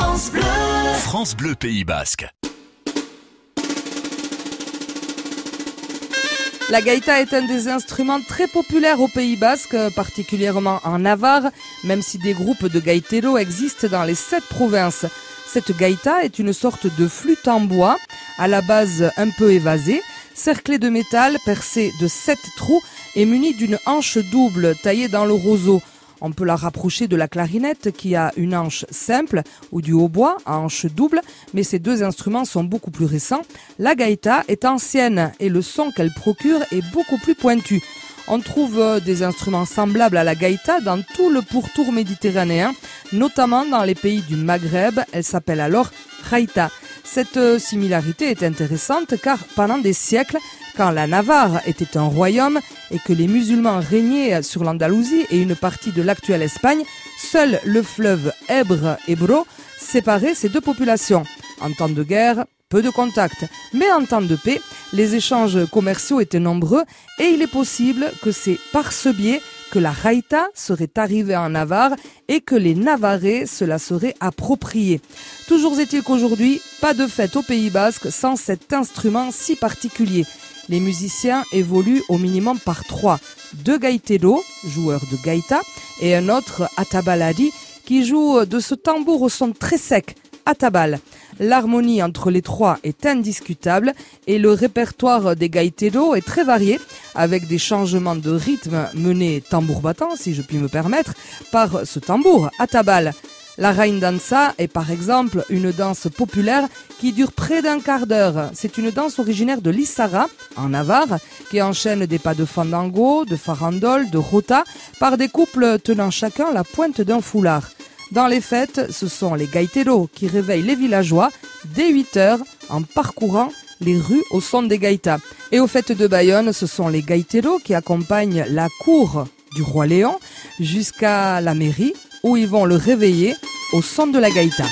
France Bleu. France Bleu Pays Basque. La gaïta est un des instruments très populaires au Pays Basque, particulièrement en Navarre, même si des groupes de gaïteros existent dans les sept provinces. Cette gaïta est une sorte de flûte en bois, à la base un peu évasée, cerclée de métal, percée de sept trous et munie d'une hanche double taillée dans le roseau. On peut la rapprocher de la clarinette qui a une hanche simple ou du hautbois à hanche double, mais ces deux instruments sont beaucoup plus récents. La gaïta est ancienne et le son qu'elle procure est beaucoup plus pointu. On trouve euh, des instruments semblables à la gaïta dans tout le pourtour méditerranéen, notamment dans les pays du Maghreb. Elle s'appelle alors raïta. Cette euh, similarité est intéressante car pendant des siècles, quand la Navarre était un royaume et que les musulmans régnaient sur l'Andalousie et une partie de l'actuelle Espagne, seul le fleuve Ebre-Ebro séparait ces deux populations. En temps de guerre, peu de contacts, mais en temps de paix, les échanges commerciaux étaient nombreux et il est possible que c'est par ce biais que la raïta serait arrivée en Navarre et que les Navarrais se la seraient appropriée. Toujours est-il qu'aujourd'hui, pas de fête au Pays Basque sans cet instrument si particulier. Les musiciens évoluent au minimum par trois. Deux gaiteros, joueurs de gaïta, et un autre atabaladi qui joue de ce tambour au son très sec, L'harmonie entre les trois est indiscutable et le répertoire des gaiteros est très varié, avec des changements de rythme menés tambour battant, si je puis me permettre, par ce tambour atabal. La Rain Danza est par exemple une danse populaire qui dure près d'un quart d'heure. C'est une danse originaire de l'Issara, en Navarre, qui enchaîne des pas de fandango, de farandole, de rota, par des couples tenant chacun la pointe d'un foulard. Dans les fêtes, ce sont les gaiteros qui réveillent les villageois dès 8 heures en parcourant les rues au son des gaïtas. Et aux fêtes de Bayonne, ce sont les gaiteros qui accompagnent la cour du roi Léon jusqu'à la mairie où ils vont le réveiller au son de la gaïta.